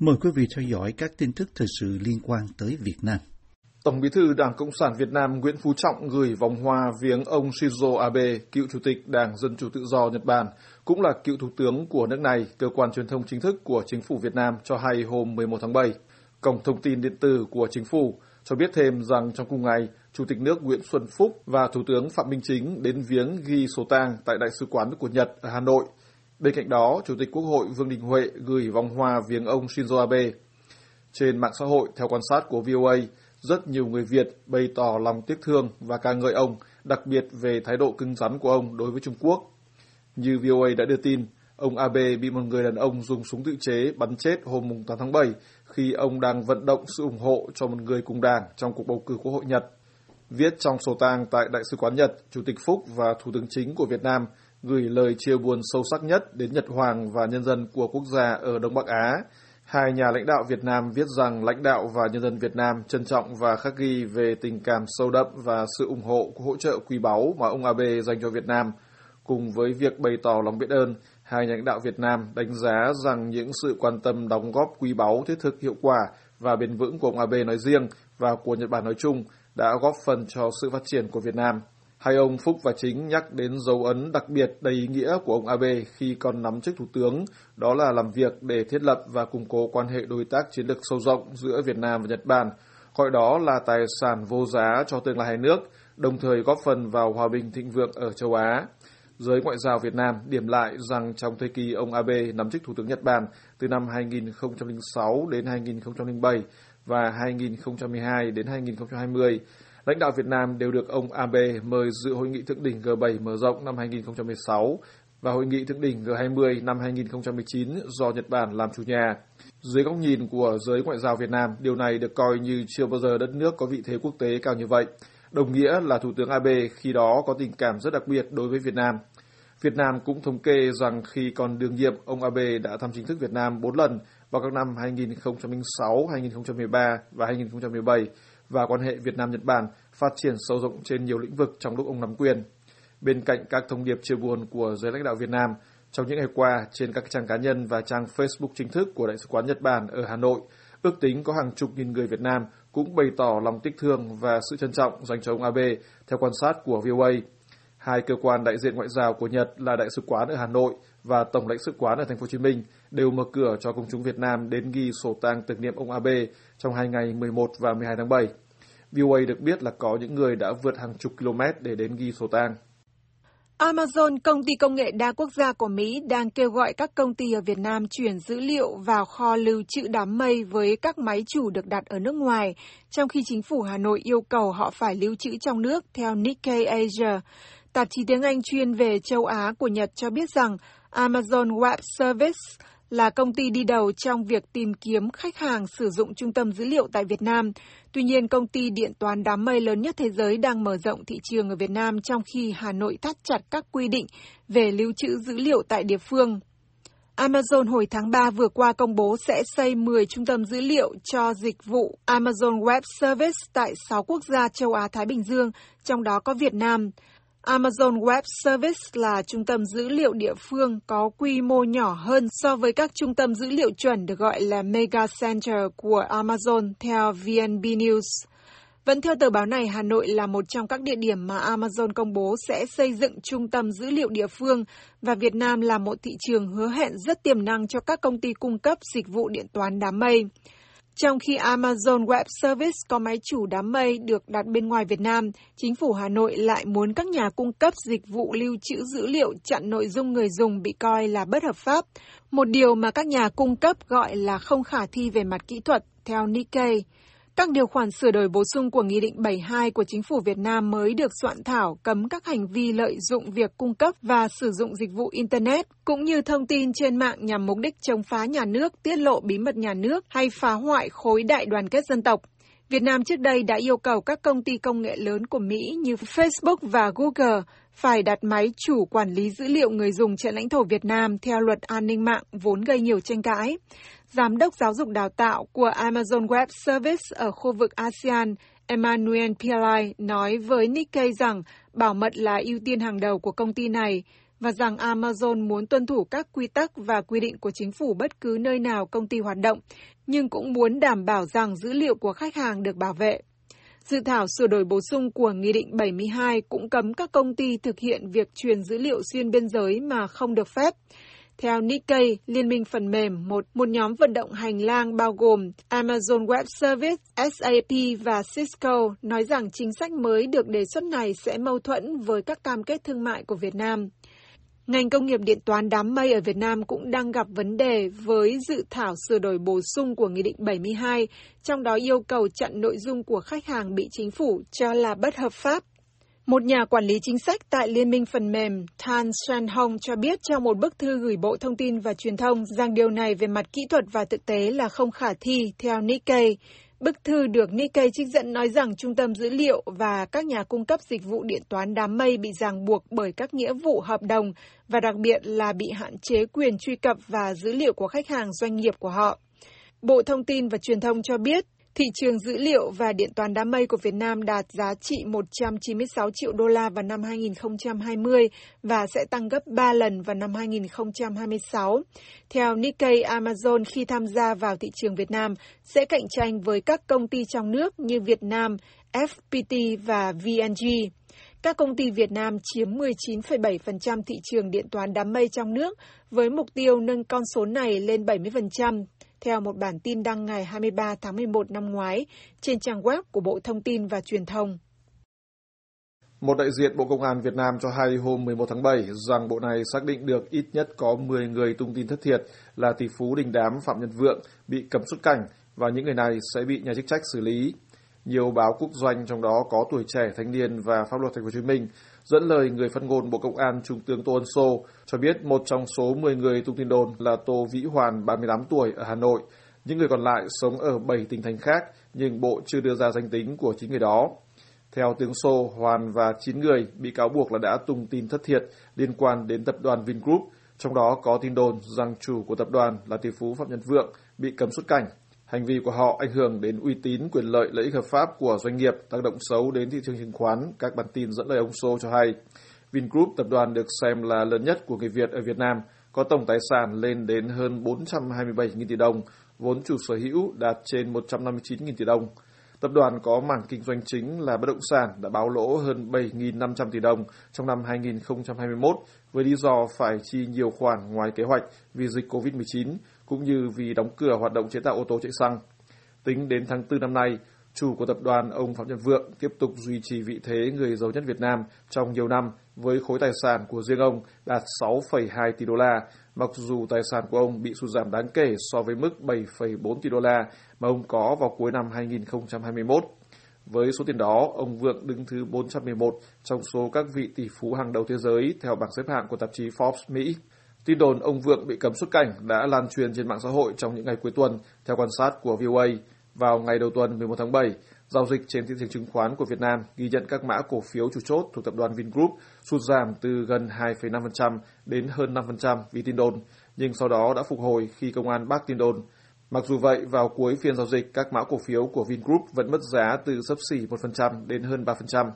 Mời quý vị theo dõi các tin tức thời sự liên quan tới Việt Nam. Tổng bí thư Đảng Cộng sản Việt Nam Nguyễn Phú Trọng gửi vòng hoa viếng ông Shinzo Abe, cựu chủ tịch Đảng Dân Chủ Tự do Nhật Bản, cũng là cựu thủ tướng của nước này, cơ quan truyền thông chính thức của chính phủ Việt Nam cho hay hôm 11 tháng 7. Cổng thông tin điện tử của chính phủ cho biết thêm rằng trong cùng ngày, Chủ tịch nước Nguyễn Xuân Phúc và Thủ tướng Phạm Minh Chính đến viếng ghi sổ tang tại Đại sứ quán của Nhật ở Hà Nội. Bên cạnh đó, Chủ tịch Quốc hội Vương Đình Huệ gửi vòng hoa viếng ông Shinzo Abe. Trên mạng xã hội, theo quan sát của VOA, rất nhiều người Việt bày tỏ lòng tiếc thương và ca ngợi ông, đặc biệt về thái độ cứng rắn của ông đối với Trung Quốc. Như VOA đã đưa tin, ông Abe bị một người đàn ông dùng súng tự chế bắn chết hôm 8 tháng 7 khi ông đang vận động sự ủng hộ cho một người cùng đảng trong cuộc bầu cử Quốc hội Nhật. Viết trong sổ tang tại Đại sứ quán Nhật, Chủ tịch Phúc và Thủ tướng Chính của Việt Nam gửi lời chia buồn sâu sắc nhất đến Nhật Hoàng và nhân dân của quốc gia ở Đông Bắc Á. Hai nhà lãnh đạo Việt Nam viết rằng lãnh đạo và nhân dân Việt Nam trân trọng và khắc ghi về tình cảm sâu đậm và sự ủng hộ của hỗ trợ quý báu mà ông Abe dành cho Việt Nam. Cùng với việc bày tỏ lòng biết ơn, hai nhà lãnh đạo Việt Nam đánh giá rằng những sự quan tâm đóng góp quý báu thiết thực hiệu quả và bền vững của ông Abe nói riêng và của Nhật Bản nói chung đã góp phần cho sự phát triển của Việt Nam. Hai ông Phúc và Chính nhắc đến dấu ấn đặc biệt đầy ý nghĩa của ông Abe khi còn nắm chức thủ tướng, đó là làm việc để thiết lập và củng cố quan hệ đối tác chiến lược sâu rộng giữa Việt Nam và Nhật Bản, gọi đó là tài sản vô giá cho tương lai hai nước, đồng thời góp phần vào hòa bình thịnh vượng ở châu Á. Giới ngoại giao Việt Nam điểm lại rằng trong thời kỳ ông Abe nắm chức thủ tướng Nhật Bản từ năm 2006 đến 2007 và 2012 đến 2020, lãnh đạo Việt Nam đều được ông Abe mời dự hội nghị thượng đỉnh G7 mở rộng năm 2016 và hội nghị thượng đỉnh G20 năm 2019 do Nhật Bản làm chủ nhà. Dưới góc nhìn của giới ngoại giao Việt Nam, điều này được coi như chưa bao giờ đất nước có vị thế quốc tế cao như vậy. Đồng nghĩa là Thủ tướng Abe khi đó có tình cảm rất đặc biệt đối với Việt Nam. Việt Nam cũng thống kê rằng khi còn đương nhiệm, ông Abe đã thăm chính thức Việt Nam 4 lần vào các năm 2006, 2013 và 2017 và quan hệ Việt Nam-Nhật Bản phát triển sâu rộng trên nhiều lĩnh vực trong lúc ông nắm quyền. Bên cạnh các thông điệp chia buồn của giới lãnh đạo Việt Nam, trong những ngày qua, trên các trang cá nhân và trang Facebook chính thức của Đại sứ quán Nhật Bản ở Hà Nội, ước tính có hàng chục nghìn người Việt Nam cũng bày tỏ lòng tiếc thương và sự trân trọng dành cho ông Abe, theo quan sát của VOA. Hai cơ quan đại diện ngoại giao của Nhật là Đại sứ quán ở Hà Nội và Tổng lãnh sự quán ở Thành phố Hồ Chí Minh đều mở cửa cho công chúng Việt Nam đến ghi sổ tang tưởng niệm ông Abe trong hai ngày 11 và 12 tháng 7. VOA được biết là có những người đã vượt hàng chục km để đến ghi sổ tang. Amazon, công ty công nghệ đa quốc gia của Mỹ, đang kêu gọi các công ty ở Việt Nam chuyển dữ liệu vào kho lưu trữ đám mây với các máy chủ được đặt ở nước ngoài, trong khi chính phủ Hà Nội yêu cầu họ phải lưu trữ trong nước, theo Nikkei Asia. Tạp chí tiếng Anh chuyên về châu Á của Nhật cho biết rằng Amazon Web Service là công ty đi đầu trong việc tìm kiếm khách hàng sử dụng trung tâm dữ liệu tại Việt Nam. Tuy nhiên, công ty điện toán đám mây lớn nhất thế giới đang mở rộng thị trường ở Việt Nam trong khi Hà Nội thắt chặt các quy định về lưu trữ dữ liệu tại địa phương. Amazon hồi tháng 3 vừa qua công bố sẽ xây 10 trung tâm dữ liệu cho dịch vụ Amazon Web Service tại 6 quốc gia châu Á-Thái Bình Dương, trong đó có Việt Nam. Amazon Web Service là trung tâm dữ liệu địa phương có quy mô nhỏ hơn so với các trung tâm dữ liệu chuẩn được gọi là Mega Center của Amazon theo VNB News. Vẫn theo tờ báo này, Hà Nội là một trong các địa điểm mà Amazon công bố sẽ xây dựng trung tâm dữ liệu địa phương và Việt Nam là một thị trường hứa hẹn rất tiềm năng cho các công ty cung cấp dịch vụ điện toán đám mây. Trong khi Amazon Web Service có máy chủ đám mây được đặt bên ngoài Việt Nam, chính phủ Hà Nội lại muốn các nhà cung cấp dịch vụ lưu trữ dữ liệu chặn nội dung người dùng bị coi là bất hợp pháp, một điều mà các nhà cung cấp gọi là không khả thi về mặt kỹ thuật, theo Nikkei. Các điều khoản sửa đổi bổ sung của Nghị định 72 của Chính phủ Việt Nam mới được soạn thảo cấm các hành vi lợi dụng việc cung cấp và sử dụng dịch vụ Internet, cũng như thông tin trên mạng nhằm mục đích chống phá nhà nước, tiết lộ bí mật nhà nước hay phá hoại khối đại đoàn kết dân tộc. Việt Nam trước đây đã yêu cầu các công ty công nghệ lớn của Mỹ như Facebook và Google phải đặt máy chủ quản lý dữ liệu người dùng trên lãnh thổ Việt Nam theo luật an ninh mạng vốn gây nhiều tranh cãi. Giám đốc giáo dục đào tạo của Amazon Web Service ở khu vực ASEAN, Emmanuel Pillai nói với Nikkei rằng bảo mật là ưu tiên hàng đầu của công ty này và rằng Amazon muốn tuân thủ các quy tắc và quy định của chính phủ bất cứ nơi nào công ty hoạt động, nhưng cũng muốn đảm bảo rằng dữ liệu của khách hàng được bảo vệ. Dự thảo sửa đổi bổ sung của Nghị định 72 cũng cấm các công ty thực hiện việc truyền dữ liệu xuyên biên giới mà không được phép. Theo Nikkei, Liên minh phần mềm, một, một nhóm vận động hành lang bao gồm Amazon Web Service, SAP và Cisco nói rằng chính sách mới được đề xuất này sẽ mâu thuẫn với các cam kết thương mại của Việt Nam. Ngành công nghiệp điện toán đám mây ở Việt Nam cũng đang gặp vấn đề với dự thảo sửa đổi bổ sung của Nghị định 72, trong đó yêu cầu chặn nội dung của khách hàng bị chính phủ cho là bất hợp pháp. Một nhà quản lý chính sách tại Liên minh phần mềm Tan San Hong cho biết trong một bức thư gửi Bộ Thông tin và Truyền thông rằng điều này về mặt kỹ thuật và thực tế là không khả thi, theo Nikkei. Bức thư được Nikkei trích dẫn nói rằng trung tâm dữ liệu và các nhà cung cấp dịch vụ điện toán đám mây bị ràng buộc bởi các nghĩa vụ hợp đồng và đặc biệt là bị hạn chế quyền truy cập và dữ liệu của khách hàng doanh nghiệp của họ. Bộ Thông tin và Truyền thông cho biết thị trường dữ liệu và điện toán đám mây của Việt Nam đạt giá trị 196 triệu đô la vào năm 2020 và sẽ tăng gấp 3 lần vào năm 2026. Theo Nikkei, Amazon khi tham gia vào thị trường Việt Nam sẽ cạnh tranh với các công ty trong nước như Việt Nam, FPT và VNG. Các công ty Việt Nam chiếm 19,7% thị trường điện toán đám mây trong nước, với mục tiêu nâng con số này lên 70% theo một bản tin đăng ngày 23 tháng 11 năm ngoái trên trang web của Bộ Thông tin và Truyền thông. Một đại diện Bộ Công an Việt Nam cho hay hôm 11 tháng 7 rằng bộ này xác định được ít nhất có 10 người tung tin thất thiệt là tỷ phú đình đám Phạm Nhật Vượng bị cấm xuất cảnh và những người này sẽ bị nhà chức trách xử lý. Nhiều báo quốc doanh trong đó có tuổi trẻ, thanh niên và pháp luật Thành phố Hồ Chí Minh dẫn lời người phát ngôn Bộ Công an Trung tướng Tô Ân Sô cho biết một trong số 10 người tung tin đồn là Tô Vĩ Hoàn, 38 tuổi ở Hà Nội. Những người còn lại sống ở 7 tỉnh thành khác, nhưng Bộ chưa đưa ra danh tính của chính người đó. Theo tướng Sô, Hoàn và 9 người bị cáo buộc là đã tung tin thất thiệt liên quan đến tập đoàn Vingroup, trong đó có tin đồn rằng chủ của tập đoàn là tỷ phú Phạm Nhật Vượng bị cấm xuất cảnh. Hành vi của họ ảnh hưởng đến uy tín, quyền lợi, lợi ích hợp pháp của doanh nghiệp, tác động xấu đến thị trường chứng khoán, các bản tin dẫn lời ông Sô cho hay. Vingroup, tập đoàn được xem là lớn nhất của người Việt ở Việt Nam, có tổng tài sản lên đến hơn 427.000 tỷ đồng, vốn chủ sở hữu đạt trên 159.000 tỷ đồng. Tập đoàn có mảng kinh doanh chính là bất động sản đã báo lỗ hơn 7.500 tỷ đồng trong năm 2021 với lý do phải chi nhiều khoản ngoài kế hoạch vì dịch COVID-19 cũng như vì đóng cửa hoạt động chế tạo ô tô chạy xăng. Tính đến tháng 4 năm nay, chủ của tập đoàn ông Phạm Nhật Vượng tiếp tục duy trì vị thế người giàu nhất Việt Nam trong nhiều năm với khối tài sản của riêng ông đạt 6,2 tỷ đô la, mặc dù tài sản của ông bị sụt giảm đáng kể so với mức 7,4 tỷ đô la mà ông có vào cuối năm 2021. Với số tiền đó, ông Vượng đứng thứ 411 trong số các vị tỷ phú hàng đầu thế giới theo bảng xếp hạng của tạp chí Forbes Mỹ. Tin đồn ông Vượng bị cấm xuất cảnh đã lan truyền trên mạng xã hội trong những ngày cuối tuần, theo quan sát của VOA. Vào ngày đầu tuần 11 tháng 7, giao dịch trên thị trường chứng khoán của Việt Nam ghi nhận các mã cổ phiếu chủ chốt thuộc tập đoàn Vingroup sụt giảm từ gần 2,5% đến hơn 5% vì tin đồn, nhưng sau đó đã phục hồi khi công an bác tin đồn. Mặc dù vậy, vào cuối phiên giao dịch, các mã cổ phiếu của Vingroup vẫn mất giá từ sấp xỉ 1% đến hơn 3%.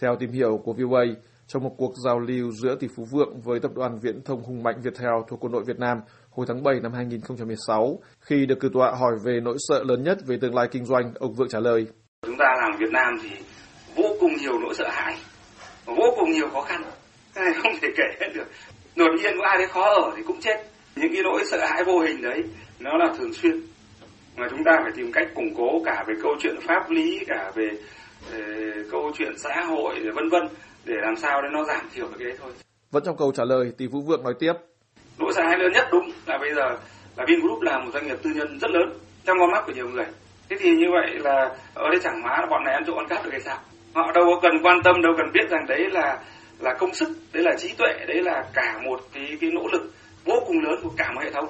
Theo tìm hiểu của VOA, trong một cuộc giao lưu giữa tỷ phú Vượng với tập đoàn viễn thông hùng mạnh Viettel thuộc quân đội Việt Nam hồi tháng 7 năm 2016. Khi được cử tọa hỏi về nỗi sợ lớn nhất về tương lai kinh doanh, ông Vượng trả lời. Chúng ta làm Việt Nam thì vô cùng nhiều nỗi sợ hãi, vô cùng nhiều khó khăn. Cái này không thể kể hết được. Đột nhiên có ai đấy khó ở thì cũng chết. Những cái nỗi sợ hãi vô hình đấy, nó là thường xuyên. Mà chúng ta phải tìm cách củng cố cả về câu chuyện pháp lý, cả về, về câu chuyện xã hội, vân vân để làm sao để nó giảm thiểu cái đấy thôi. Vẫn trong câu trả lời, tỷ phú Vượng nói tiếp. Nỗi sợ hãi lớn nhất đúng là bây giờ là Vingroup là một doanh nghiệp tư nhân rất lớn trong con mắt của nhiều người. Thế thì như vậy là ở đây chẳng hóa là bọn này ăn trộm ăn cắp được hay sao? Họ đâu có cần quan tâm, đâu cần biết rằng đấy là là công sức, đấy là trí tuệ, đấy là cả một cái cái nỗ lực vô cùng lớn của cả một hệ thống.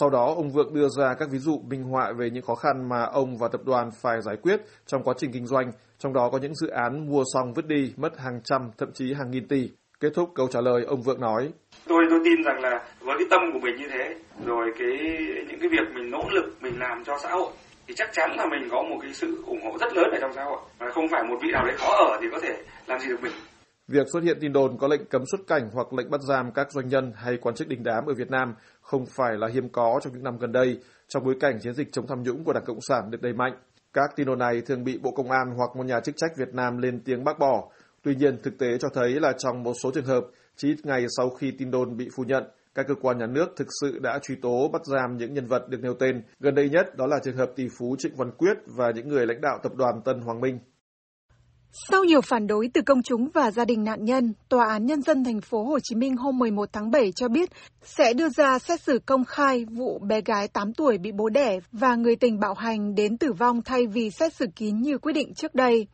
Sau đó, ông Vượng đưa ra các ví dụ minh họa về những khó khăn mà ông và tập đoàn phải giải quyết trong quá trình kinh doanh, trong đó có những dự án mua xong vứt đi, mất hàng trăm, thậm chí hàng nghìn tỷ. Kết thúc câu trả lời, ông Vượng nói. Tôi tôi tin rằng là với cái tâm của mình như thế, rồi cái những cái việc mình nỗ lực mình làm cho xã hội thì chắc chắn là mình có một cái sự ủng hộ rất lớn ở trong xã hội và không phải một vị nào đấy khó ở thì có thể làm gì được mình Việc xuất hiện tin đồn có lệnh cấm xuất cảnh hoặc lệnh bắt giam các doanh nhân hay quan chức đình đám ở Việt Nam không phải là hiếm có trong những năm gần đây, trong bối cảnh chiến dịch chống tham nhũng của Đảng Cộng sản được đẩy mạnh. Các tin đồn này thường bị Bộ Công an hoặc một nhà chức trách Việt Nam lên tiếng bác bỏ. Tuy nhiên, thực tế cho thấy là trong một số trường hợp, chỉ ít ngày sau khi tin đồn bị phủ nhận, các cơ quan nhà nước thực sự đã truy tố bắt giam những nhân vật được nêu tên. Gần đây nhất đó là trường hợp tỷ phú Trịnh Văn Quyết và những người lãnh đạo tập đoàn Tân Hoàng Minh. Sau nhiều phản đối từ công chúng và gia đình nạn nhân, Tòa án Nhân dân thành phố Hồ Chí Minh hôm 11 tháng 7 cho biết sẽ đưa ra xét xử công khai vụ bé gái 8 tuổi bị bố đẻ và người tình bạo hành đến tử vong thay vì xét xử kín như quyết định trước đây.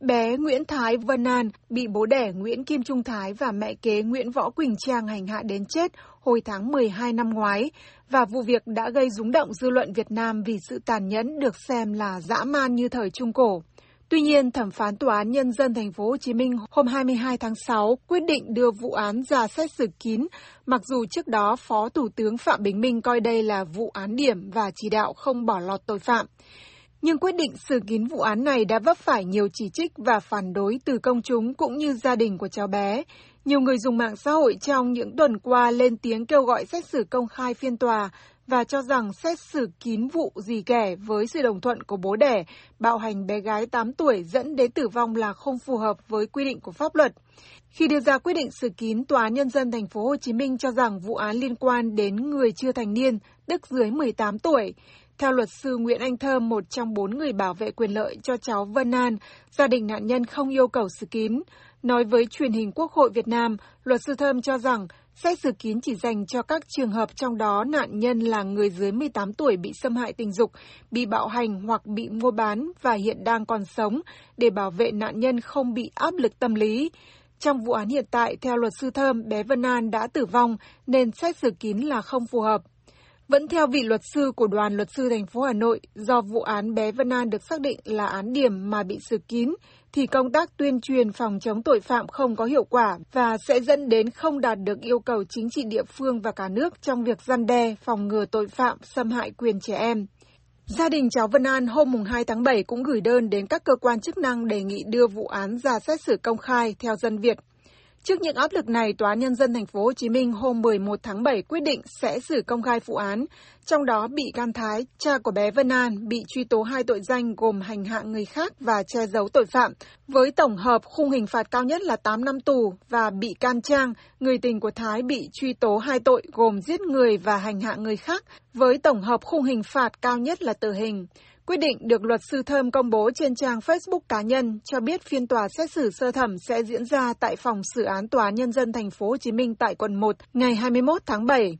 Bé Nguyễn Thái Vân An bị bố đẻ Nguyễn Kim Trung Thái và mẹ kế Nguyễn Võ Quỳnh Trang hành hạ đến chết hồi tháng 12 năm ngoái và vụ việc đã gây rúng động dư luận Việt Nam vì sự tàn nhẫn được xem là dã man như thời Trung Cổ. Tuy nhiên, thẩm phán tòa án nhân dân thành phố Hồ Chí Minh hôm 22 tháng 6 quyết định đưa vụ án ra xét xử kín, mặc dù trước đó Phó Thủ tướng Phạm Bình Minh coi đây là vụ án điểm và chỉ đạo không bỏ lọt tội phạm. Nhưng quyết định xử kín vụ án này đã vấp phải nhiều chỉ trích và phản đối từ công chúng cũng như gia đình của cháu bé. Nhiều người dùng mạng xã hội trong những tuần qua lên tiếng kêu gọi xét xử công khai phiên tòa và cho rằng xét xử kín vụ gì kẻ với sự đồng thuận của bố đẻ bạo hành bé gái 8 tuổi dẫn đến tử vong là không phù hợp với quy định của pháp luật. Khi đưa ra quyết định xử kín, Tòa án Nhân dân thành phố Hồ Chí Minh cho rằng vụ án liên quan đến người chưa thành niên, tức dưới 18 tuổi. Theo luật sư Nguyễn Anh Thơm, một trong bốn người bảo vệ quyền lợi cho cháu Vân An, gia đình nạn nhân không yêu cầu xử kín. Nói với truyền hình Quốc hội Việt Nam, luật sư Thơm cho rằng xét xử kín chỉ dành cho các trường hợp trong đó nạn nhân là người dưới 18 tuổi bị xâm hại tình dục, bị bạo hành hoặc bị mua bán và hiện đang còn sống để bảo vệ nạn nhân không bị áp lực tâm lý. Trong vụ án hiện tại, theo luật sư Thơm, bé Vân An đã tử vong nên xét xử kín là không phù hợp. Vẫn theo vị luật sư của đoàn luật sư thành phố Hà Nội, do vụ án bé Vân An được xác định là án điểm mà bị xử kín, thì công tác tuyên truyền phòng chống tội phạm không có hiệu quả và sẽ dẫn đến không đạt được yêu cầu chính trị địa phương và cả nước trong việc gian đe, phòng ngừa tội phạm xâm hại quyền trẻ em. Gia đình cháu Vân An hôm 2 tháng 7 cũng gửi đơn đến các cơ quan chức năng đề nghị đưa vụ án ra xét xử công khai theo dân Việt. Trước những áp lực này, Tòa nhân dân thành phố Hồ Chí Minh hôm 11 tháng 7 quyết định sẽ xử công khai vụ án, trong đó bị can Thái, cha của bé Vân An, bị truy tố hai tội danh gồm hành hạ người khác và che giấu tội phạm, với tổng hợp khung hình phạt cao nhất là 8 năm tù và bị can Trang, người tình của Thái bị truy tố hai tội gồm giết người và hành hạ người khác, với tổng hợp khung hình phạt cao nhất là tử hình. Quyết định được luật sư Thơm công bố trên trang Facebook cá nhân cho biết phiên tòa xét xử sơ thẩm sẽ diễn ra tại phòng xử án tòa nhân dân thành phố Hồ Chí Minh tại quận 1 ngày 21 tháng 7.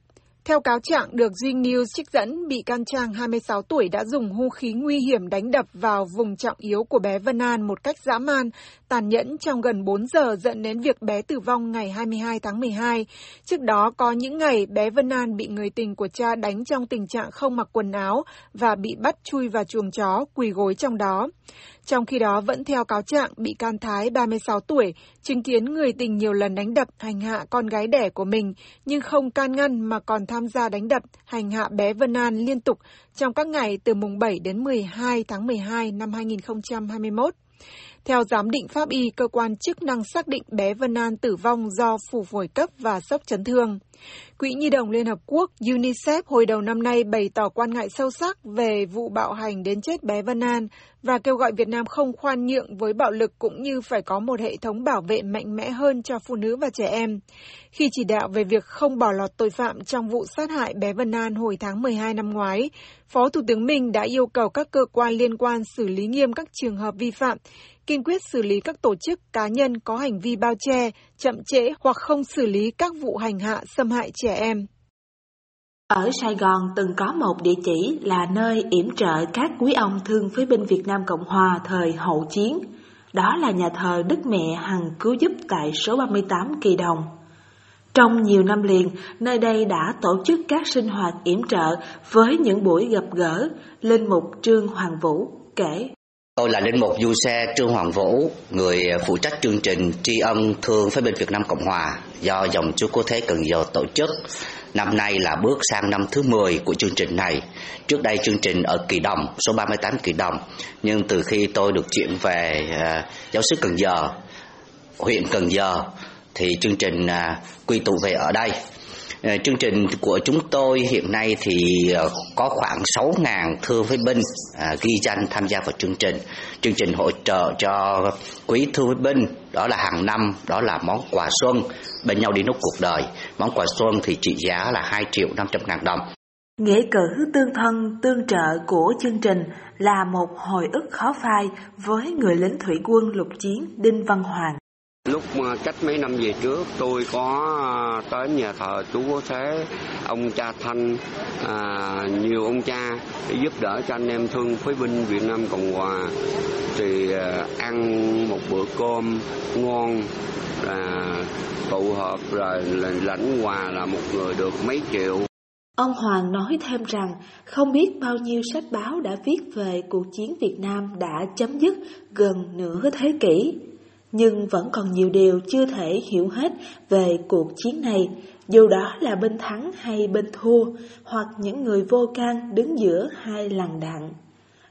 Theo cáo trạng được Zing News trích dẫn, bị can Trang 26 tuổi đã dùng hung khí nguy hiểm đánh đập vào vùng trọng yếu của bé Vân An một cách dã man, tàn nhẫn trong gần 4 giờ dẫn đến việc bé tử vong ngày 22 tháng 12. Trước đó có những ngày bé Vân An bị người tình của cha đánh trong tình trạng không mặc quần áo và bị bắt chui vào chuồng chó, quỳ gối trong đó. Trong khi đó, vẫn theo cáo trạng, bị can Thái, 36 tuổi, chứng kiến người tình nhiều lần đánh đập, hành hạ con gái đẻ của mình, nhưng không can ngăn mà còn tham gia đánh đập, hành hạ bé Vân An liên tục trong các ngày từ mùng 7 đến 12 tháng 12 năm 2021. Theo giám định pháp y, cơ quan chức năng xác định bé Vân An tử vong do phủ phổi cấp và sốc chấn thương. Quỹ Nhi đồng Liên Hợp Quốc UNICEF hồi đầu năm nay bày tỏ quan ngại sâu sắc về vụ bạo hành đến chết bé Vân An và kêu gọi Việt Nam không khoan nhượng với bạo lực cũng như phải có một hệ thống bảo vệ mạnh mẽ hơn cho phụ nữ và trẻ em. Khi chỉ đạo về việc không bỏ lọt tội phạm trong vụ sát hại bé Vân An hồi tháng 12 năm ngoái, Phó Thủ tướng Minh đã yêu cầu các cơ quan liên quan xử lý nghiêm các trường hợp vi phạm, kiên quyết xử lý các tổ chức cá nhân có hành vi bao che, chậm trễ hoặc không xử lý các vụ hành hạ xâm hại trẻ em. Ở Sài Gòn từng có một địa chỉ là nơi yểm trợ các quý ông thương phế binh Việt Nam Cộng Hòa thời hậu chiến. Đó là nhà thờ Đức Mẹ Hằng Cứu Giúp tại số 38 Kỳ Đồng. Trong nhiều năm liền, nơi đây đã tổ chức các sinh hoạt yểm trợ với những buổi gặp gỡ, Linh Mục Trương Hoàng Vũ kể. Tôi là Linh Mục Du Xe Trương Hoàng Vũ, người à, phụ trách chương trình tri ân thương phái binh Việt Nam Cộng Hòa do dòng Chúa cô Thế Cần Giờ tổ chức. Năm nay là bước sang năm thứ 10 của chương trình này. Trước đây chương trình ở Kỳ Đồng, số 38 Kỳ Đồng. Nhưng từ khi tôi được chuyển về à, giáo sứ Cần Giờ huyện Cần Giờ thì chương trình à, quy tụ về ở đây Ờ, chương trình của chúng tôi hiện nay thì ờ, có khoảng 6.000 thương phế binh ghi danh tham gia vào chương trình. Chương trình hỗ trợ cho quý thương phế binh đó là hàng năm, đó là món quà xuân, bên nhau đi nốt cuộc đời. Món quà xuân thì trị giá là 2 triệu 500 ngàn đồng. Nghĩa cử tương thân, tương trợ của chương trình là một hồi ức khó phai với người lính thủy quân lục chiến Đinh Văn Hoàng. Lúc ờ, cách mấy năm về trước tôi có ờ, tới nhà thờ chú Quốc Thế, ông cha Thanh, à, nhiều ông cha để giúp đỡ cho anh em thương phế binh Việt Nam Cộng Hòa. Thì à, ăn một bữa cơm ngon, à, tụ họp rồi lãnh quà là một người được mấy triệu. Ông Hoàng nói thêm rằng không biết bao nhiêu sách báo đã viết về cuộc chiến Việt Nam đã chấm dứt gần nửa thế kỷ nhưng vẫn còn nhiều điều chưa thể hiểu hết về cuộc chiến này, dù đó là bên thắng hay bên thua, hoặc những người vô can đứng giữa hai làn đạn.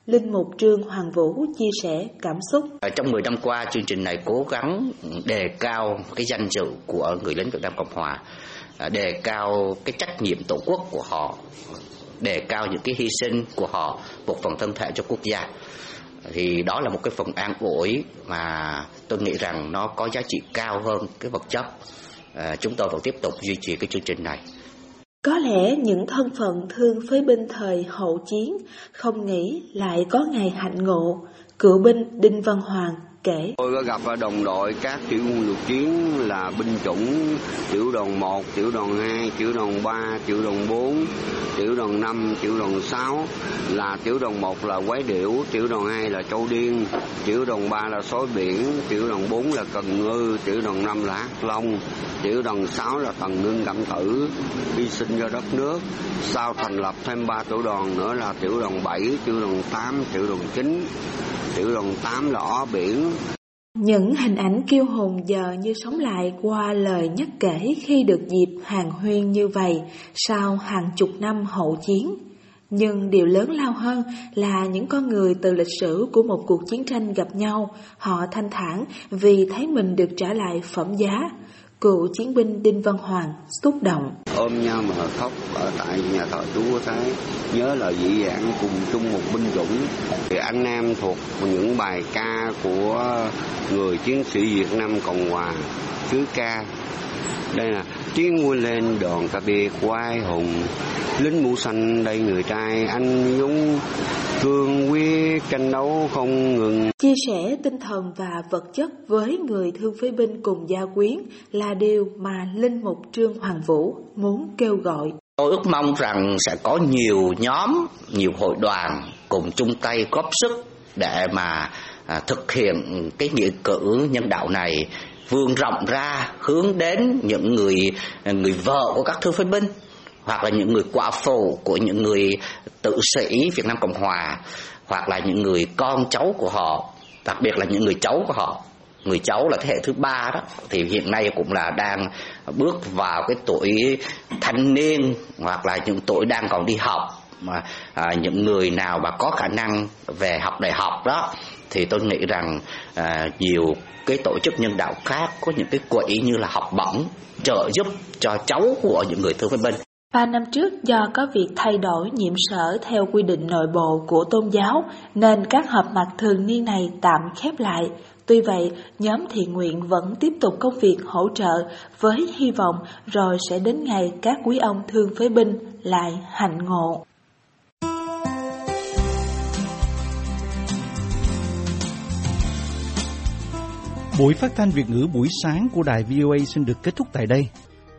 Linh Mục Trương Hoàng Vũ chia sẻ cảm xúc. Trong 10 năm qua, chương trình này cố gắng đề cao cái danh dự của người lính Việt Nam Cộng Hòa, à, đề cao cái trách nhiệm tổ quốc của họ, đề cao những cái hy sinh của họ, một phần thân thể cho quốc gia thì đó là một cái phần an ủi mà tôi nghĩ rằng nó có giá trị cao hơn cái vật chất. À, chúng tôi vẫn tiếp tục duy trì cái chương trình này. Có lẽ những thân phận thương phế binh thời hậu chiến không nghĩ lại có ngày hạnh ngộ cựu binh đinh văn hoàng kể. Tôi có gặp đồng đội các tiểu quân lục chiến là binh chủng tiểu đoàn 1, tiểu đoàn 2, tiểu đoàn 3, tiểu đoàn 4, tiểu đoàn 5, tiểu đoàn 6 là tiểu đoàn 1 là quái điểu, tiểu đoàn 2 là châu điên, tiểu đoàn 3 là sói biển, tiểu đoàn 4 là cần ngư, tiểu đoàn 5 là ác long, tiểu đoàn 6 là tần ngưng cảm tử, hy sinh cho đất nước. Sau thành lập thêm 3 tiểu đoàn nữa là tiểu đoàn 7, tiểu đoàn 8, tiểu đoàn 9, tiểu đoàn 8 là ó biển, những hình ảnh kiêu hồn giờ như sống lại qua lời nhắc kể khi được dịp hàng huyên như vậy sau hàng chục năm hậu chiến. Nhưng điều lớn lao hơn là những con người từ lịch sử của một cuộc chiến tranh gặp nhau, họ thanh thản vì thấy mình được trả lại phẩm giá, Cựu chiến binh Đinh Văn Hoàng xúc động. Ôm nhau mà khóc ở tại nhà thờ chú Quốc Thái, nhớ lời dị dạng cùng chung một binh chủng. Thì anh em thuộc những bài ca của người chiến sĩ Việt Nam Cộng Hòa, cứ ca. Đây là tiếng vui lên đoàn cà biệt quai hùng, lính mũ xanh đây người trai anh dũng cương quyết tranh đấu không ngừng. Chia sẻ tinh thần và vật chất với người thương phế binh cùng gia quyến là điều mà Linh Mục Trương Hoàng Vũ muốn kêu gọi. Tôi ước mong rằng sẽ có nhiều nhóm, nhiều hội đoàn cùng chung tay góp sức để mà à, thực hiện cái nghĩa cử nhân đạo này vươn rộng ra hướng đến những người người vợ của các thương phế binh hoặc là những người quả phụ của những người tự sĩ Việt Nam Cộng Hòa hoặc là những người con cháu của họ đặc biệt là những người cháu của họ. Người cháu là thế hệ thứ ba đó. Thì hiện nay cũng là đang bước vào cái tuổi thanh niên hoặc là những tuổi đang còn đi học mà à, những người nào mà có khả năng về học đại học đó thì tôi nghĩ rằng à, nhiều cái tổ chức nhân đạo khác có những cái quỹ như là học bổng trợ giúp cho cháu của những người thương phế binh Ba năm trước do có việc thay đổi nhiệm sở theo quy định nội bộ của tôn giáo nên các họp mặt thường niên này tạm khép lại. Tuy vậy, nhóm thiện nguyện vẫn tiếp tục công việc hỗ trợ với hy vọng rồi sẽ đến ngày các quý ông thương phế binh lại hạnh ngộ. Buổi phát thanh Việt ngữ buổi sáng của đài VOA xin được kết thúc tại đây.